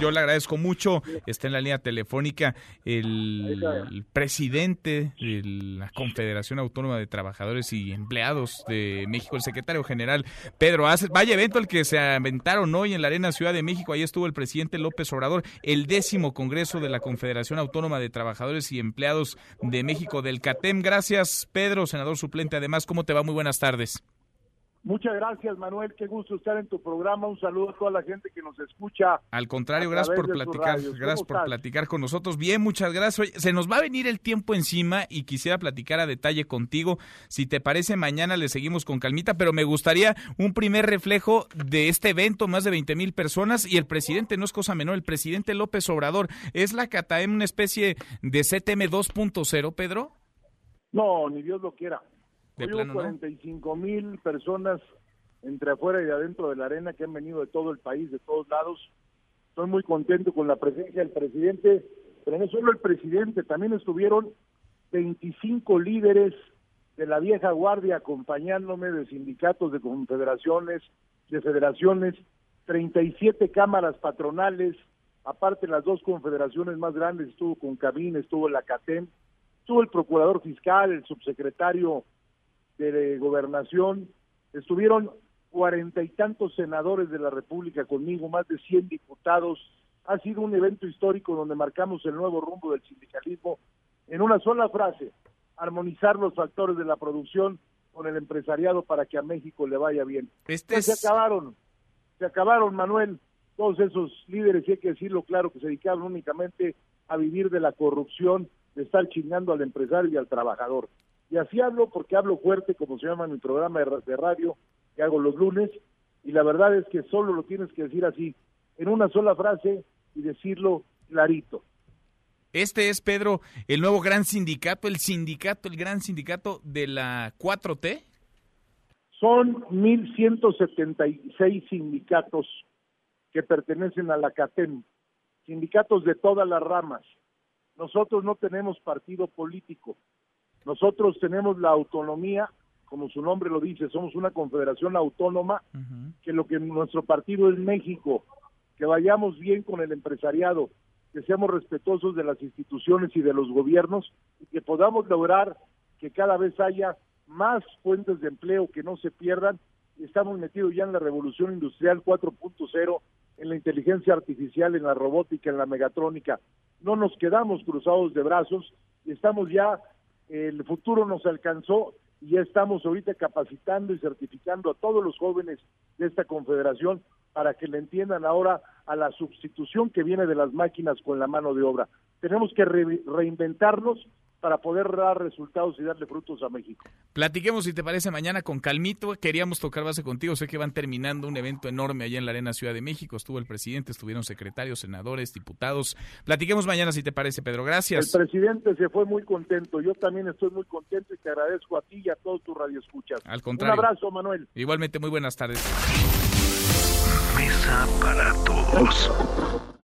Yo le agradezco mucho. Está en la línea telefónica el, presidente de la Confederación Autónoma de Trabajadores y Empleados de México, el secretario general Pedro Aces. Vaya evento el que se aventaron hoy en la Arena Ciudad de México. Ahí estuvo el presidente López Obrador, el décimo Congreso de la Confederación Autónoma de Trabajadores y Empleados de México del CATEM. Gracias, Pedro, senador suplente. Además, ¿cómo te va? Muy buenas tardes. Muchas gracias, Manuel. Qué gusto estar en tu programa. Un saludo a toda la gente que nos escucha. Al contrario, gracias por platicar. Gracias por platicar con nosotros. Bien, muchas gracias. se nos va a venir el tiempo encima y quisiera platicar a detalle contigo. Si te parece, mañana le seguimos con calmita, pero me gustaría un primer reflejo de este evento, más de 20 mil personas y el presidente, no es cosa menor, el presidente López Obrador. ¿Es la CATAEM una especie de CTM 2.0, Pedro? No, ni Dios lo quiera. Hay 45 mil personas entre afuera y adentro de la arena que han venido de todo el país, de todos lados. Estoy muy contento con la presencia del presidente, pero no solo el presidente, también estuvieron 25 líderes de la vieja guardia acompañándome de sindicatos, de confederaciones, de federaciones, 37 cámaras patronales, aparte las dos confederaciones más grandes, estuvo con Cabín, estuvo la CATEM, estuvo el procurador fiscal, el subsecretario de gobernación, estuvieron cuarenta y tantos senadores de la República conmigo, más de cien diputados. Ha sido un evento histórico donde marcamos el nuevo rumbo del sindicalismo en una sola frase, armonizar los factores de la producción con el empresariado para que a México le vaya bien. Este pues Se acabaron, se acabaron, Manuel, todos esos líderes, y hay que decirlo claro, que se dedicaban únicamente a vivir de la corrupción, de estar chingando al empresario y al trabajador. Y así hablo porque hablo fuerte, como se llama en mi programa de radio que hago los lunes, y la verdad es que solo lo tienes que decir así, en una sola frase y decirlo clarito. Este es, Pedro, el nuevo gran sindicato, el sindicato, el gran sindicato de la 4T. Son 1.176 sindicatos que pertenecen a la CATEM, sindicatos de todas las ramas. Nosotros no tenemos partido político, nosotros tenemos la autonomía, como su nombre lo dice, somos una confederación autónoma, que lo que nuestro partido es México, que vayamos bien con el empresariado, que seamos respetuosos de las instituciones y de los gobiernos y que podamos lograr que cada vez haya más fuentes de empleo que no se pierdan. Estamos metidos ya en la revolución industrial 4.0, en la inteligencia artificial, en la robótica, en la megatrónica. No nos quedamos cruzados de brazos y estamos ya el futuro nos alcanzó y ya estamos ahorita capacitando y certificando a todos los jóvenes de esta confederación para que le entiendan ahora a la sustitución que viene de las máquinas con la mano de obra. Tenemos que reinventarnos para poder dar resultados y darle frutos a México. Platiquemos, si te parece, mañana con Calmito. Queríamos tocar base contigo. Sé que van terminando un evento enorme allá en la Arena Ciudad de México. Estuvo el presidente, estuvieron secretarios, senadores, diputados. Platiquemos mañana, si te parece, Pedro. Gracias. El presidente se fue muy contento. Yo también estoy muy contento y te agradezco a ti y a todos tus radioescuchas. Al contrario. Un abrazo, Manuel. Igualmente, muy buenas tardes. Mesa para todos.